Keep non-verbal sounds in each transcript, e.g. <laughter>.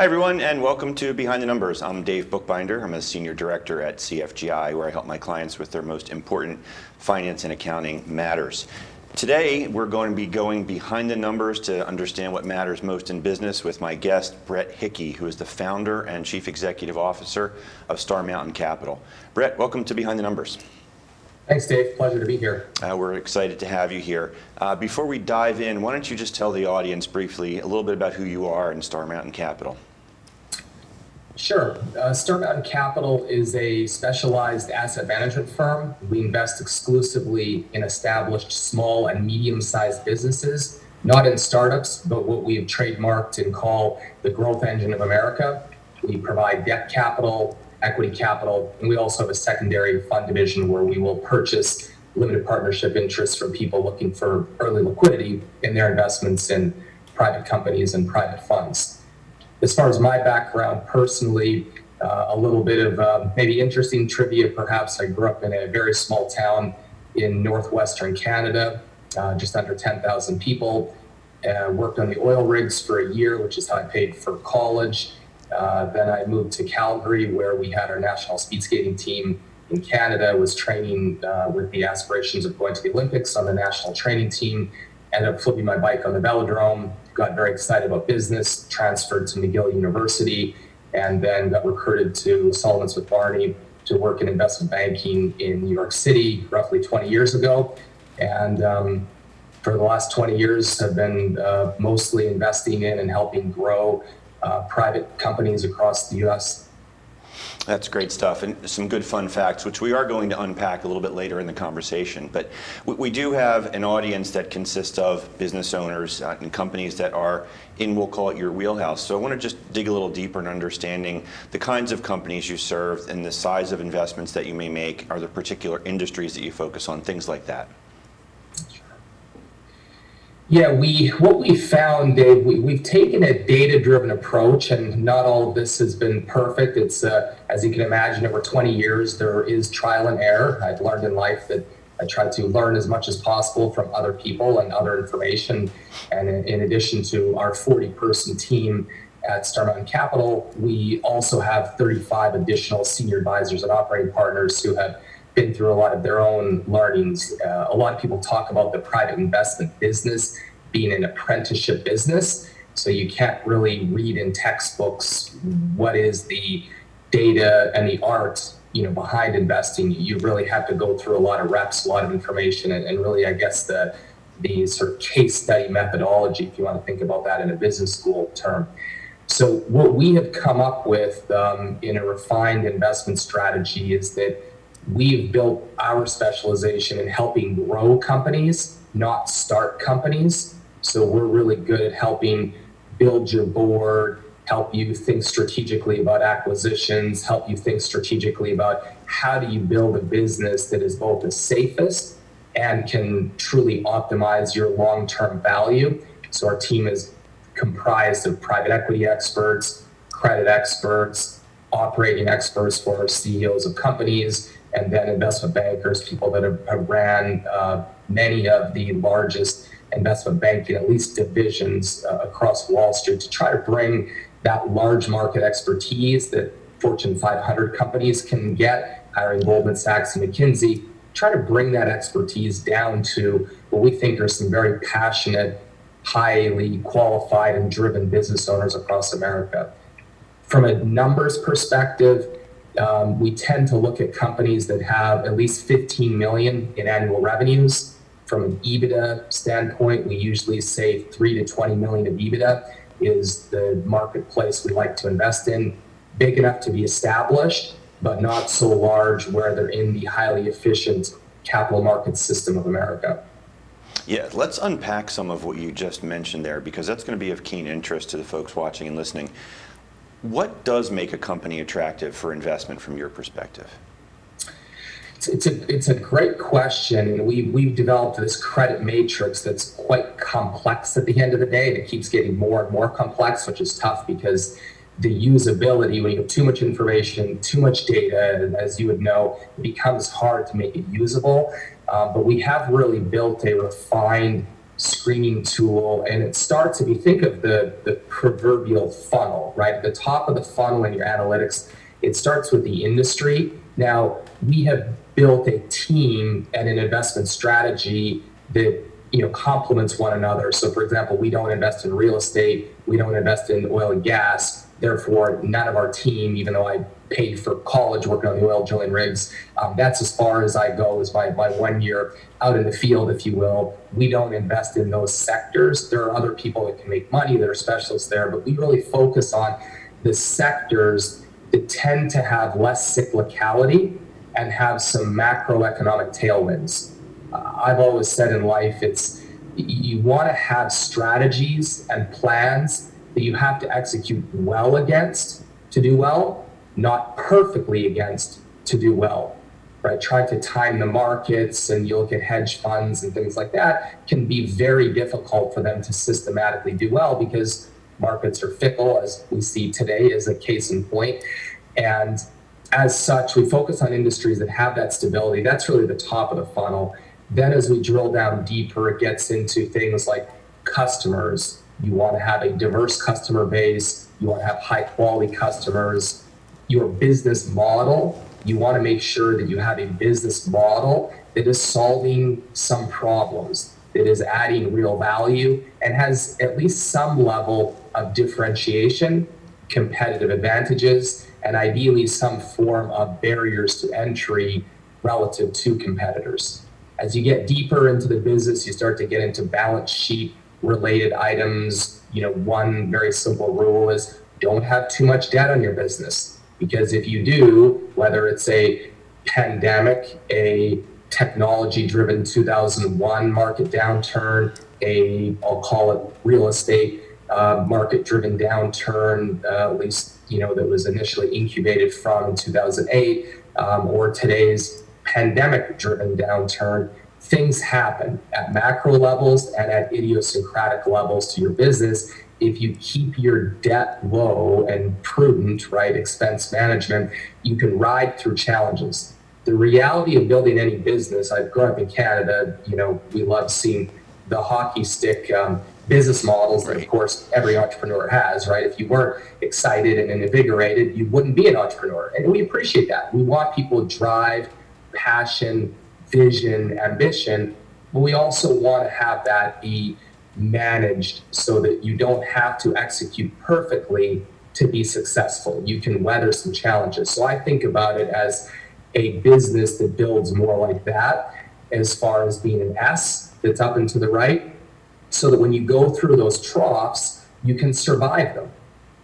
Hi, everyone, and welcome to Behind the Numbers. I'm Dave Bookbinder. I'm a senior director at CFGI, where I help my clients with their most important finance and accounting matters. Today, we're going to be going behind the numbers to understand what matters most in business with my guest, Brett Hickey, who is the founder and chief executive officer of Star Mountain Capital. Brett, welcome to Behind the Numbers. Thanks, Dave. Pleasure to be here. Uh, we're excited to have you here. Uh, before we dive in, why don't you just tell the audience briefly a little bit about who you are in Star Mountain Capital? Sure. Uh, Star Mountain Capital is a specialized asset management firm. We invest exclusively in established small and medium sized businesses, not in startups, but what we have trademarked and call the growth engine of America. We provide debt capital, equity capital, and we also have a secondary fund division where we will purchase limited partnership interests from people looking for early liquidity in their investments in private companies and private funds. As far as my background personally, uh, a little bit of uh, maybe interesting trivia perhaps. I grew up in a very small town in northwestern Canada, uh, just under 10,000 people. Worked on the oil rigs for a year, which is how I paid for college. Uh, then I moved to Calgary, where we had our national speed skating team in Canada. Was training uh, with the aspirations of going to the Olympics on the national training team. Ended up flipping my bike on the velodrome. Got very excited about business. Transferred to McGill University, and then got recruited to Salomon Smith Barney to work in investment banking in New York City roughly 20 years ago. And um, for the last 20 years, have been uh, mostly investing in and helping grow uh, private companies across the U.S. That's great stuff, and some good fun facts, which we are going to unpack a little bit later in the conversation. But we do have an audience that consists of business owners uh, and companies that are in, we'll call it your wheelhouse. So I want to just dig a little deeper in understanding the kinds of companies you serve and the size of investments that you may make. Are there particular industries that you focus on, things like that? Yeah, we what we found, Dave, we, we've taken a data-driven approach, and not all of this has been perfect. It's uh, as you can imagine, over 20 years, there is trial and error. I've learned in life that I try to learn as much as possible from other people and other information. And in, in addition to our 40-person team at Star Mountain Capital, we also have 35 additional senior advisors and operating partners who have been through a lot of their own learnings. Uh, a lot of people talk about the private investment business being an apprenticeship business. So you can't really read in textbooks what is the data and the art you know behind investing. You really have to go through a lot of reps, a lot of information, and, and really, I guess the the sort of case study methodology, if you want to think about that in a business school term. So what we have come up with um, in a refined investment strategy is that we've built our specialization in helping grow companies, not start companies. So we're really good at helping build your board, help you think strategically about acquisitions, help you think strategically about how do you build a business that is both the safest and can truly optimize your long-term value. So our team is comprised of private equity experts, credit experts, operating experts for CEOs of companies, and then investment bankers, people that have, ran uh, many of the largest investment banking, at least divisions uh, across Wall Street, to try to bring that large market expertise that Fortune 500 companies can get, hiring Goldman Sachs and McKinsey, try to bring that expertise down to what we think are some very passionate, highly qualified, and driven business owners across America. From a numbers perspective, um, we tend to look at companies that have at least 15 million in annual revenues. From an EBITDA standpoint, we usually say 3 to 20 million of EBITDA is the marketplace we like to invest in. Big enough to be established, but not so large where they're in the highly efficient capital market system of America. Yeah, let's unpack some of what you just mentioned there because that's going to be of keen interest to the folks watching and listening. What does make a company attractive for investment from your perspective? It's, it's, a, it's a great question. We, we've developed this credit matrix that's quite complex at the end of the day. It keeps getting more and more complex, which is tough because the usability, when you have too much information, too much data, as you would know, it becomes hard to make it usable. Uh, but we have really built a refined screening tool. And it starts, if you think of the, the proverbial funnel, right? At the top of the funnel in your analytics, it starts with the industry. Now, we have built a team and an investment strategy that you know complements one another. So, for example, we don't invest in real estate, we don't invest in oil and gas. Therefore, none of our team, even though I paid for college working on the oil drilling rigs, um, that's as far as I go as my, my one year out in the field, if you will. We don't invest in those sectors. There are other people that can make money that are specialists there, but we really focus on the sectors that tend to have less cyclicality and have some macroeconomic tailwinds. Uh, I've always said in life, it's you want to have strategies and plans that you have to execute well against to do well, not perfectly against to do well. Right? Trying to time the markets and you look at hedge funds and things like that can be very difficult for them to systematically do well because markets are fickle, as we see today, is a case in point. And as such, we focus on industries that have that stability. That's really the top of the funnel. Then, as we drill down deeper, it gets into things like customers. You want to have a diverse customer base, you want to have high quality customers. Your business model, you want to make sure that you have a business model that is solving some problems, that is adding real value, and has at least some level of differentiation, competitive advantages, and ideally some form of barriers to entry relative to competitors. As you get deeper into the business, you start to get into balance sheet related items. You know, one very simple rule is don't have too much debt on your business. Because if you do, whether it's a pandemic, a technology driven 2001 market downturn, a, I'll call it real estate uh, market driven downturn, uh, at least you know that was initially incubated from 2008, um, or today's pandemic-driven downturn, things happen at macro levels and at idiosyncratic levels to your business. If you keep your debt low and prudent, right, expense management, you can ride through challenges. The reality of building any business, I've grown up in Canada, you know, we love seeing the hockey stick um, business models that, of course, every entrepreneur has, right? If you weren't excited and invigorated, you wouldn't be an entrepreneur. And we appreciate that. We want people to drive, passion, vision, ambition, but we also want to have that be managed so that you don't have to execute perfectly to be successful. You can weather some challenges. So I think about it as a business that builds more like that as far as being an S that's up and to the right so that when you go through those troughs, you can survive them.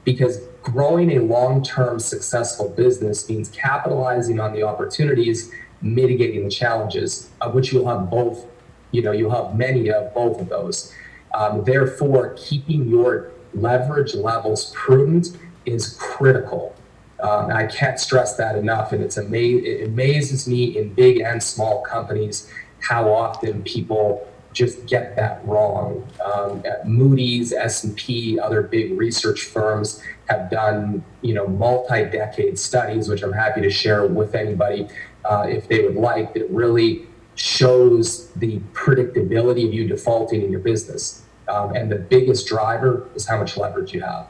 Because growing a long term successful business means capitalizing on the opportunities, mitigating the challenges, of which you'll have both, you know, you'll have many of both of those. Um, therefore, keeping your leverage levels prudent is critical. Um, I can't stress that enough. And it's ama- it amazes me in big and small companies how often people just get that wrong. Um, Moody's, S&P, other big research firms have done, you know, multi-decade studies, which I'm happy to share with anybody uh, if they would like, that really shows the predictability of you defaulting in your business. Um, and the biggest driver is how much leverage you have.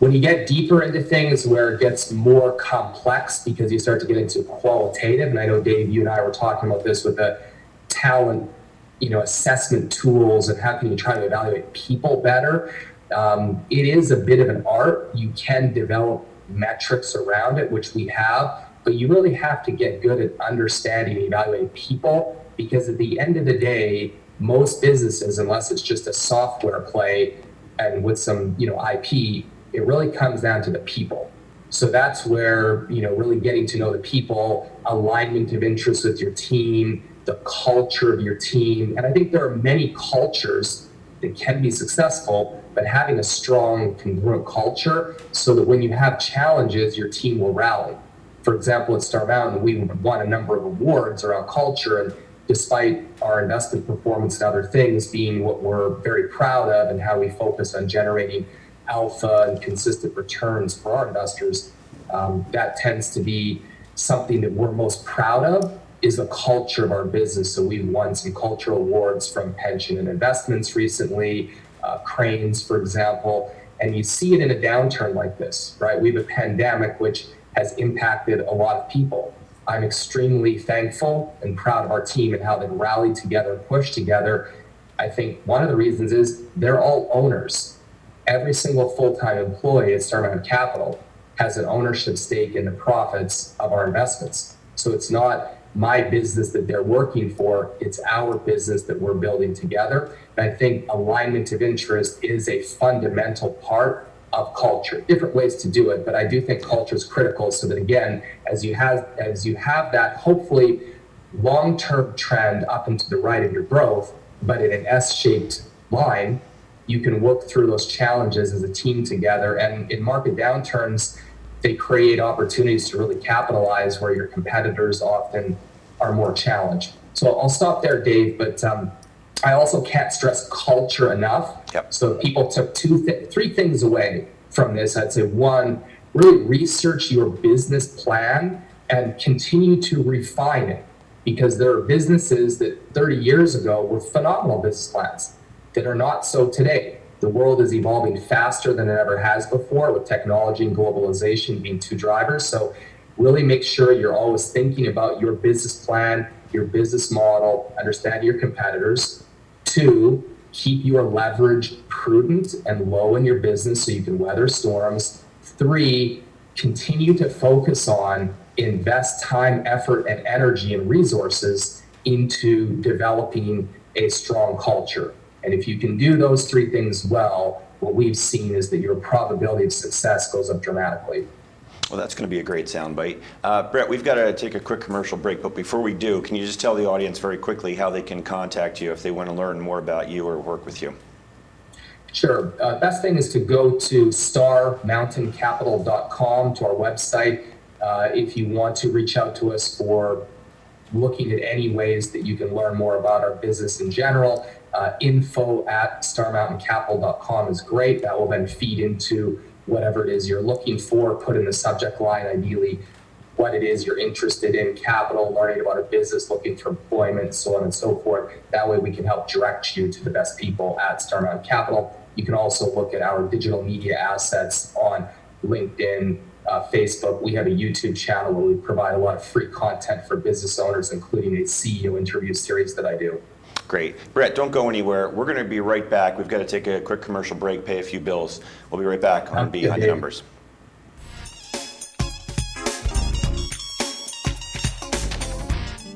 When you get deeper into things where it gets more complex because you start to get into qualitative, and I know Dave, you and I were talking about this with the talent you know assessment tools and how can you try to evaluate people better. Um, it is a bit of an art. You can develop metrics around it which we have but you really have to get good at understanding and evaluating people because at the end of the day most businesses unless it's just a software play and with some you know ip it really comes down to the people. So that's where you know really getting to know the people alignment of interests with your team the culture of your team. And I think there are many cultures that can be successful, but having a strong, congruent culture so that when you have challenges, your team will rally. For example, at Star Mountain, we won a number of awards around culture, and despite our investment performance and other things being what we're very proud of and how we focus on generating alpha and consistent returns for our investors, um, that tends to be something that we're most proud of is the culture of our business. So we've won some cultural awards from pension and investments recently, uh, Crain's, for example. And you see it in a downturn like this, right? We have a pandemic which has impacted a lot of people. I'm extremely thankful and proud of our team and how they've rallied together and pushed together. I think one of the reasons is they're all owners. Every single full time employee at Star Mountain Capital has an ownership stake in the profits of our investments. So it's not my business that they're working for, it's our business that we're building together. And I think alignment of interest is a fundamental part of culture. Different ways to do it, but I do think culture is critical so that again, as you have as you have that hopefully long-term trend up and to the right of your growth, but in an S-shaped line, you can work through those challenges as a team together. And in market downturns, they create opportunities to really capitalize where your competitors often are more challenged. So I'll stop there, Dave. But um, I also can't stress culture enough. Yep. So people took two, th- three things away from this. I'd say one, really research your business plan and continue to refine it because there are businesses that 30 years ago were phenomenal business plans that are not so today. The world is evolving faster than it ever has before, with technology and globalization being two drivers. So, really make sure you're always thinking about your business plan, your business model, understand your competitors. Two, keep your leverage prudent and low in your business so you can weather storms. Three, continue to focus on invest time, effort, and energy and resources into developing a strong culture. And if you can do those three things well, what we've seen is that your probability of success goes up dramatically. Well, that's going to be a great soundbite. Uh, Brett, we've got to take a quick commercial break, but before we do, can you just tell the audience very quickly how they can contact you if they want to learn more about you or work with you? Sure. Uh, best thing is to go to starmountaincapital.com to our website. Uh, if you want to reach out to us for looking at any ways that you can learn more about our business in general, uh, info at starmountaincapital.com is great. That will then feed into whatever it is you're looking for, put in the subject line, ideally, what it is you're interested in, capital, learning about a business, looking for employment, so on and so forth. That way we can help direct you to the best people at Star Mountain Capital. You can also look at our digital media assets on LinkedIn, uh, Facebook. We have a YouTube channel where we provide a lot of free content for business owners, including a CEO interview series that I do. Great. Brett, don't go anywhere. We're going to be right back. We've got to take a quick commercial break, pay a few bills. We'll be right back on Behind the Numbers.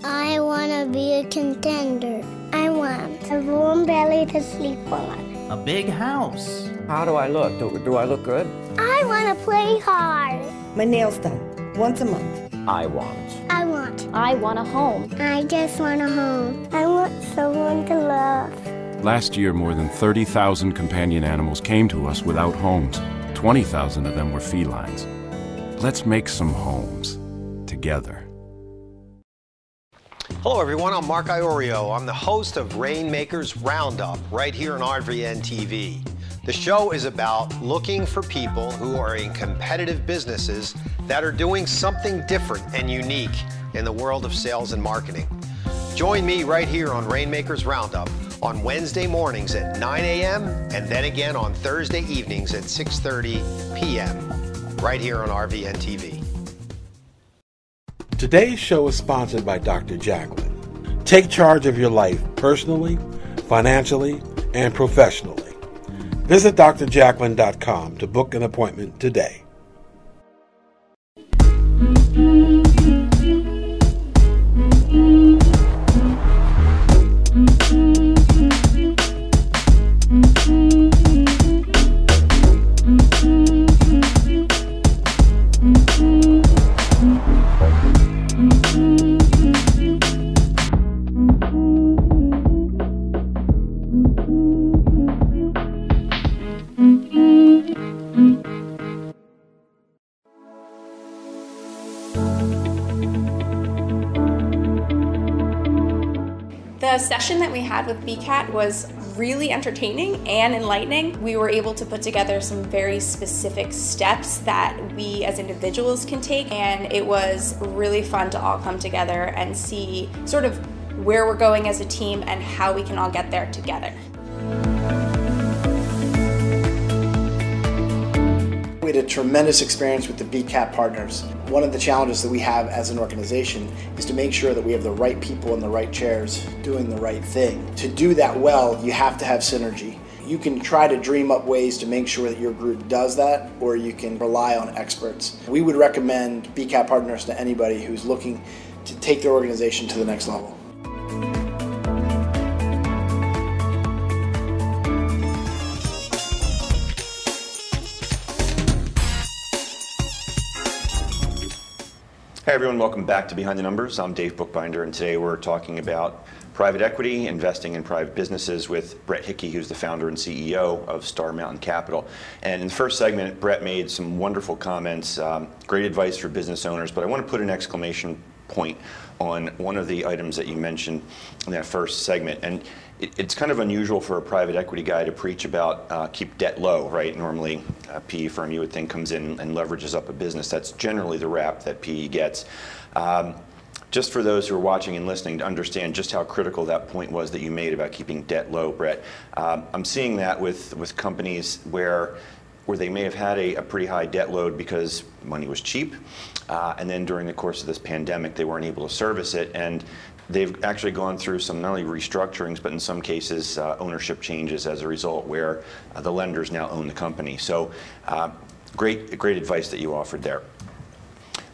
I want to be a contender. I want a warm belly to sleep on. A big house. How do I look? Do, do I look good? I want to play hard. My nails done once a month. I want. I want. I want a home. I just want a home. I want someone to love. Last year, more than 30,000 companion animals came to us without homes. 20,000 of them were felines. Let's make some homes together. Hello, everyone. I'm Mark Iorio. I'm the host of Rainmakers Roundup right here on RVN TV. The show is about looking for people who are in competitive businesses that are doing something different and unique in the world of sales and marketing. Join me right here on Rainmakers Roundup on Wednesday mornings at 9 a.m. and then again on Thursday evenings at 6:30 p.m. right here on RVN TV. Today's show is sponsored by Dr. Jacqueline. Take charge of your life personally, financially, and professionally. Visit drjacqueline.com to book an appointment today. Session that we had with BCAT was really entertaining and enlightening. We were able to put together some very specific steps that we as individuals can take, and it was really fun to all come together and see sort of where we're going as a team and how we can all get there together. Tremendous experience with the BCAP partners. One of the challenges that we have as an organization is to make sure that we have the right people in the right chairs doing the right thing. To do that well, you have to have synergy. You can try to dream up ways to make sure that your group does that, or you can rely on experts. We would recommend BCAP partners to anybody who's looking to take their organization to the next level. Hey everyone, welcome back to Behind the Numbers. I'm Dave Bookbinder, and today we're talking about private equity, investing in private businesses with Brett Hickey, who's the founder and CEO of Star Mountain Capital. And in the first segment, Brett made some wonderful comments, um, great advice for business owners, but I want to put an exclamation point on one of the items that you mentioned in that first segment. And it, it's kind of unusual for a private equity guy to preach about uh, keep debt low, right? Normally, a PE firm you would think comes in and leverages up a business. That's generally the rap that PE gets. Um, just for those who are watching and listening to understand just how critical that point was that you made about keeping debt low, Brett. Um, I'm seeing that with, with companies where where they may have had a, a pretty high debt load because money was cheap, uh, and then during the course of this pandemic, they weren't able to service it, and they've actually gone through some not only restructurings, but in some cases uh, ownership changes as a result, where uh, the lenders now own the company. So, uh, great, great advice that you offered there.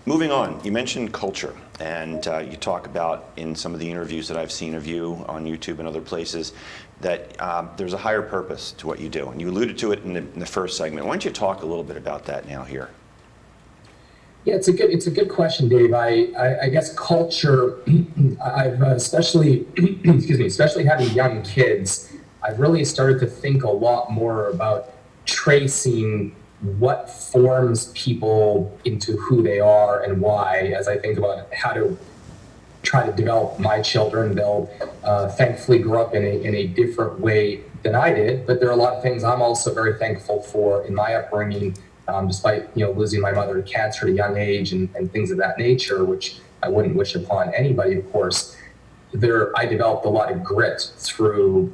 Moving on, you mentioned culture, and uh, you talk about in some of the interviews that I've seen of you on YouTube and other places that um, there's a higher purpose to what you do. And you alluded to it in the, in the, first segment. Why don't you talk a little bit about that now here? Yeah, it's a good it's a good question, Dave. I I, I guess culture. <clears throat> I've uh, especially <clears throat> excuse me, especially having young kids. I've really started to think a lot more about tracing what forms people into who they are and why as I think about how to try to develop my children. They'll uh, thankfully grow up in a, in a different way than I did, but there are a lot of things I'm also very thankful for in my upbringing, um, despite you know losing my mother to cancer at a young age and, and things of that nature, which I wouldn't wish upon anybody, of course. There, I developed a lot of grit through,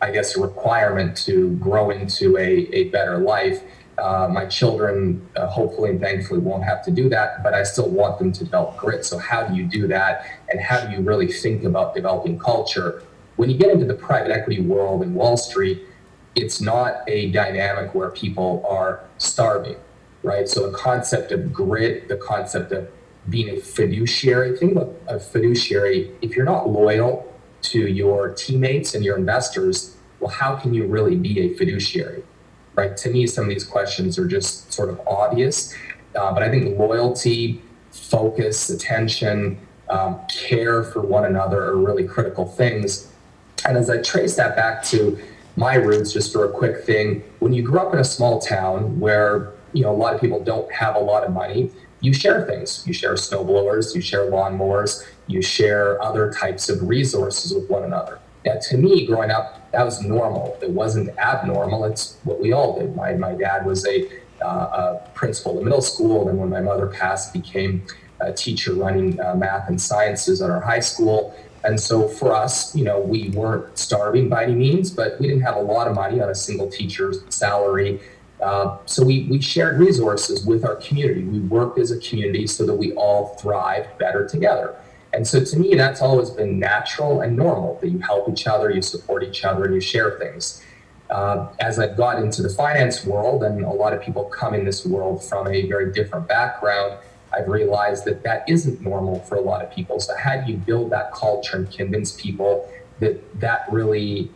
I guess, a requirement to grow into a, a better life. Uh, my children, uh, hopefully and thankfully, won't have to do that, but I still want them to develop grit. So, how do you do that? And how do you really think about developing culture? When you get into the private equity world in Wall Street, it's not a dynamic where people are starving, right? So, the concept of grit, the concept of being a fiduciary, think about a fiduciary. If you're not loyal to your teammates and your investors, well, how can you really be a fiduciary? Right? To me, some of these questions are just sort of obvious, uh, but I think loyalty, focus, attention, um, care for one another are really critical things. And as I trace that back to my roots, just for a quick thing, when you grew up in a small town where you know a lot of people don't have a lot of money, you share things. You share snowblowers, you share lawnmowers, you share other types of resources with one another. Now, to me, growing up, that was normal. It wasn't abnormal. It's what we all did. My, my dad was a, uh, a principal in middle school, and when my mother passed, became a teacher running uh, math and sciences at our high school. And so for us, you know, we weren't starving by any means, but we didn't have a lot of money on a single teacher's salary. Uh, so we, we shared resources with our community. We worked as a community so that we all thrived better together. And so to me, that's always been natural and normal that you help each other, you support each other, and you share things. Uh, as I've got into the finance world, and a lot of people come in this world from a very different background, I've realized that that isn't normal for a lot of people. So, how do you build that culture and convince people that that really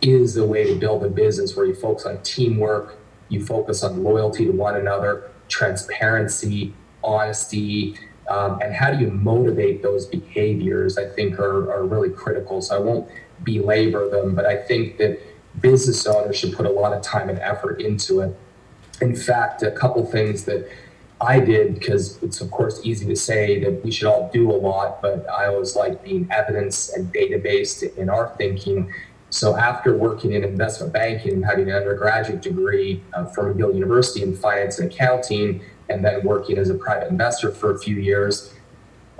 is the way to build a business where you focus on teamwork, you focus on loyalty to one another, transparency, honesty, um, and how do you motivate those behaviors, I think are, are really critical. So I won't belabor them, but I think that business owners should put a lot of time and effort into it. In fact, a couple things that I did, because it's of course easy to say that we should all do a lot, but I always like being evidence and data based in our thinking, So after working in investment banking and having an undergraduate degree uh, from McGill University in finance and accounting, and then working as a private investor for a few years,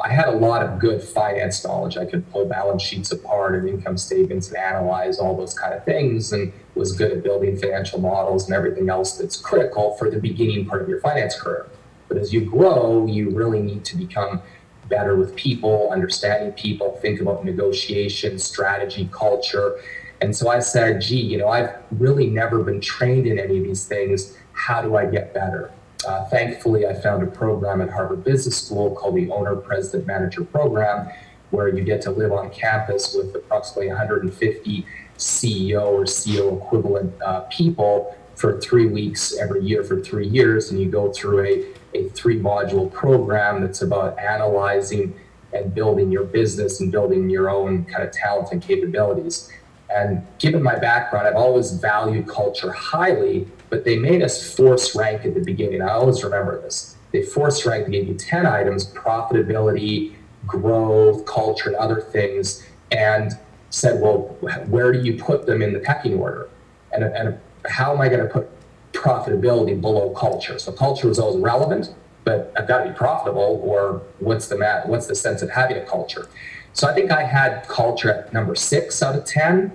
I had a lot of good finance knowledge. I could pull balance sheets apart and income statements and analyze all those kind of things, and was good at building financial models and everything else that's critical for the beginning part of your finance career. But as you grow, you really need to become better with people, understanding people, think about negotiation, strategy, culture. And so I said, gee, you know, I've really never been trained in any of these things. How do I get better? Uh, thankfully, I found a program at Harvard Business School called the Owner President Manager Program, where you get to live on campus with approximately 150 CEO or CEO equivalent uh, people for three weeks every year for three years. And you go through a, a three module program that's about analyzing and building your business and building your own kind of talent and capabilities. And given my background, I've always valued culture highly, but they made us force rank at the beginning. I always remember this. They force ranked, they gave you 10 items profitability, growth, culture, and other things, and said, well, where do you put them in the pecking order? And, and how am I going to put profitability below culture? So culture is always relevant, but I've got to be profitable, or what's the mat, what's the sense of having a culture? So I think I had culture at number six out of 10.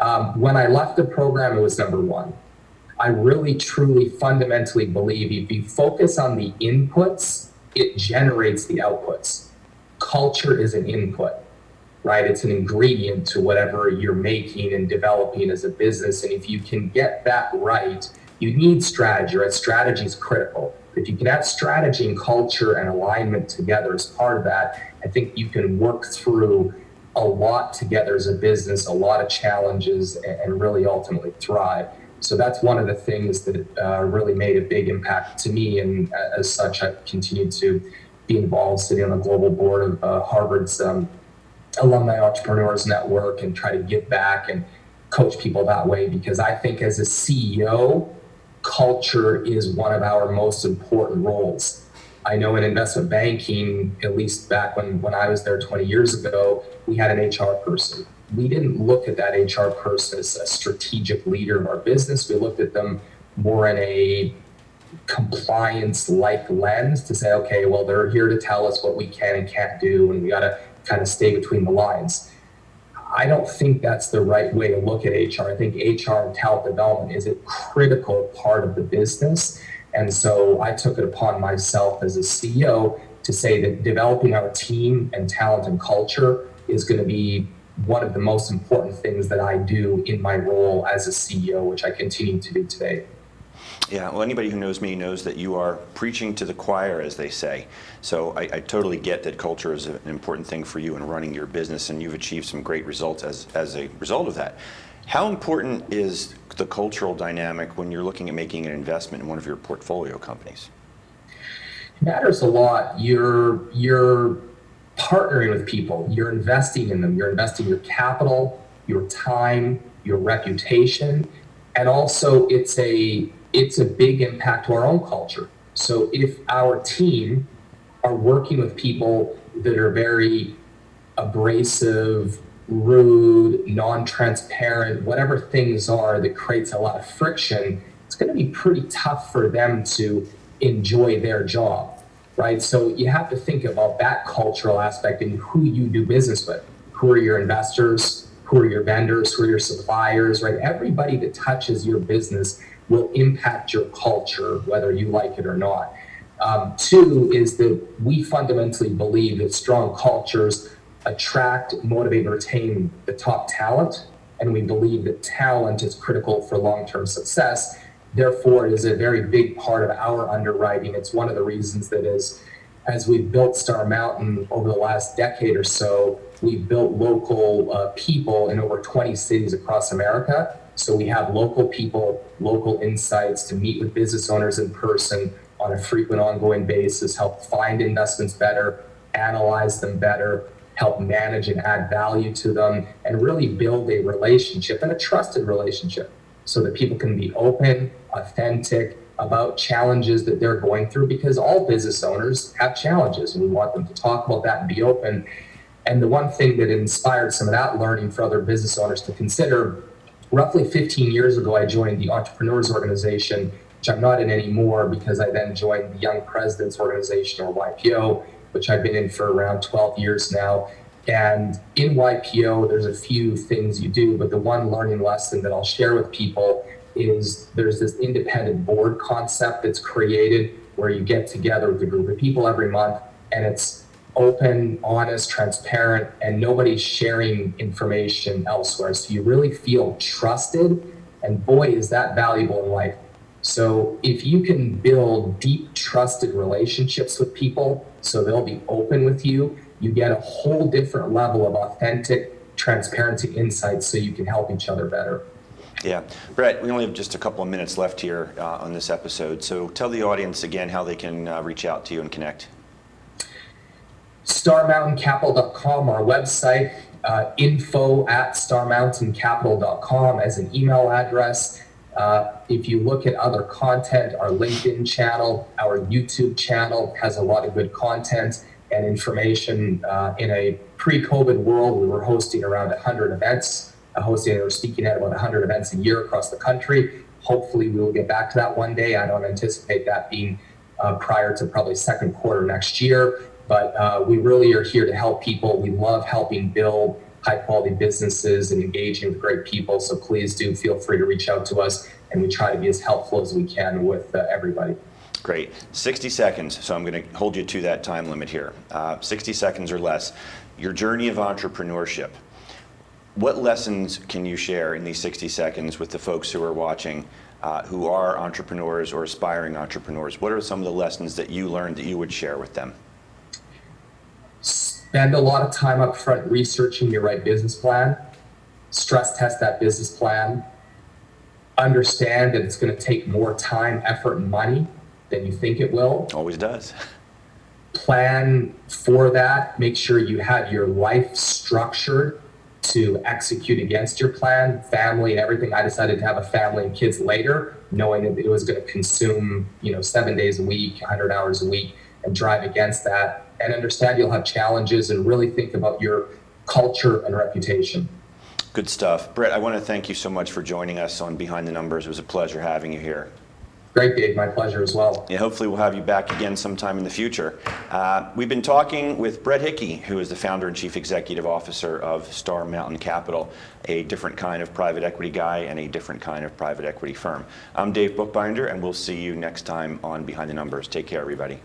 Um, when I left the program, it was number one. I really, truly, fundamentally believe if you focus on the inputs, it generates the outputs. Culture is an input, right? It's an ingredient to whatever you're making and developing as a business. And if you can get that right, you need strategy, right? Strategy is critical. If you can have strategy and culture and alignment together as part of that, I think you can work through a lot together as a business, a lot of challenges, and really ultimately thrive. So that's one of the things that uh, really made a big impact to me. And uh, as such, I've continued to be involved, sitting on the global board of uh, Harvard's um, Alumni Entrepreneurs Network, and try to give back and coach people that way. Because I think as a CEO, culture is one of our most important roles. I know in investment banking, at least back when, when I was there 20 years ago, we had an HR person. We didn't look at that HR person as a strategic leader of our business. We looked at them more in a compliance like lens to say, okay, well, they're here to tell us what we can and can't do, and we got to kind of stay between the lines. I don't think that's the right way to look at HR. I think HR and talent development is a critical part of the business. And so I took it upon myself as a CEO to say that developing our team and talent and culture is going to be one of the most important things that I do in my role as a CEO, which I continue to do today. Yeah, well, anybody who knows me knows that you are preaching to the choir, as they say. So I, I, totally get that culture is an important thing for you in running your business, and you've achieved some great results as, as a result of that. How important is the cultural dynamic when you're looking at making an investment in one of your portfolio companies? It matters a lot. You're, you're partnering with people, you're investing in them, you're investing your capital, your time, your reputation, and also it's a it's a big impact to our own culture. So if our team are working with people that are very abrasive, rude, non-transparent, whatever things are that creates a lot of friction, it's going to be pretty tough for them to enjoy their job, right? So you have to think about that cultural aspect and who you do business with. Who are your investors? Who are your vendors? Who are your suppliers, right? Everybody that touches your business will impact your culture, whether you like it or not. Um, two is that we fundamentally believe that strong cultures attract, motivate, and retain the top talent. And we believe that talent is critical for long term success. Therefore, it is a very big part of our underwriting. It's one of the reasons that is, as we've built Star Mountain over the last decade or so, we've built local uh, people in over 20 cities across America so we have local people, local insights to meet with business owners in person on a frequent, ongoing basis, help find investments better, analyze them better, help manage and add value to them, and really build a relationship and a trusted relationship so that people can be open, authentic about challenges that they're going through because all business owners have challenges and we want them to talk about that and be open And the one thing that inspired some of that learning for other business owners to consider roughly 15 years ago, I joined the Entrepreneurs Organization, which I'm not in anymore because I then joined the Young Presidents Organization or YPO, which I've been in for around 12 years now. And in YPO, there's a few things you do, but the one learning lesson that I'll share with people is there's this independent board concept that's created where you get together with a group of people every month and it's open, honest, transparent, and nobody's sharing information elsewhere. So you really feel trusted. And boy, is that valuable in life. So if you can build deep, trusted relationships with people so they'll be open with you, you get a whole different level of authentic transparency insights so you can help each other better. Yeah. Brett, we only have just a couple of minutes left here uh, on this episode. So tell the audience again how they can uh, reach out to you and connect. StarMountainCapital.com, our website, uh, info at StarMountainCapital.com as an email address. Uh, if you look at other content, our LinkedIn channel, our YouTube channel has a lot of good content and information. Uh, in a pre-COVID world, we were hosting around 100 events, hosting or speaking at about 100 events a year across the country. Hopefully, we will get back to that one day. I don't anticipate that being uh, prior to probably second quarter next year. But uh, we really are here to help people. We love helping build high quality businesses and engaging with great people. So please do feel free to reach out to us, and we try to be as helpful as we can with uh, everybody. Great. 60 seconds. So I'm going to hold you to that time limit here. Uh, 60 seconds or less. Your journey of entrepreneurship. What lessons can you share in these 60 seconds with the folks who are watching uh, who are entrepreneurs or aspiring entrepreneurs? What are some of the lessons that you learned that you would share with them? Spend a lot of time up front researching your right business plan, stress test that business plan, understand that it's going to take more time, effort, and money than you think it will. Always does. <laughs> Plan for that. Make sure you have your life structured to execute against your plan, family and everything. I decided to have a family and kids later, knowing that it was going to consume, you know, seven days a week, 100 hours a week, and drive against that. And understand you'll have challenges and really think about your culture and reputation. Good stuff. Brett, I want to thank you so much for joining us on Behind the Numbers. It was a pleasure having you here. Great, Dave. My pleasure as well. Yeah, hopefully we'll have you back again sometime in the future. Uh, we've been talking with Brett Hickey, who is the founder and chief executive officer of Star Mountain Capital, a different kind of private equity guy and a different kind of private equity firm. I'm Dave Bookbinder, and we'll see you next time on Behind the Numbers. Take care, everybody.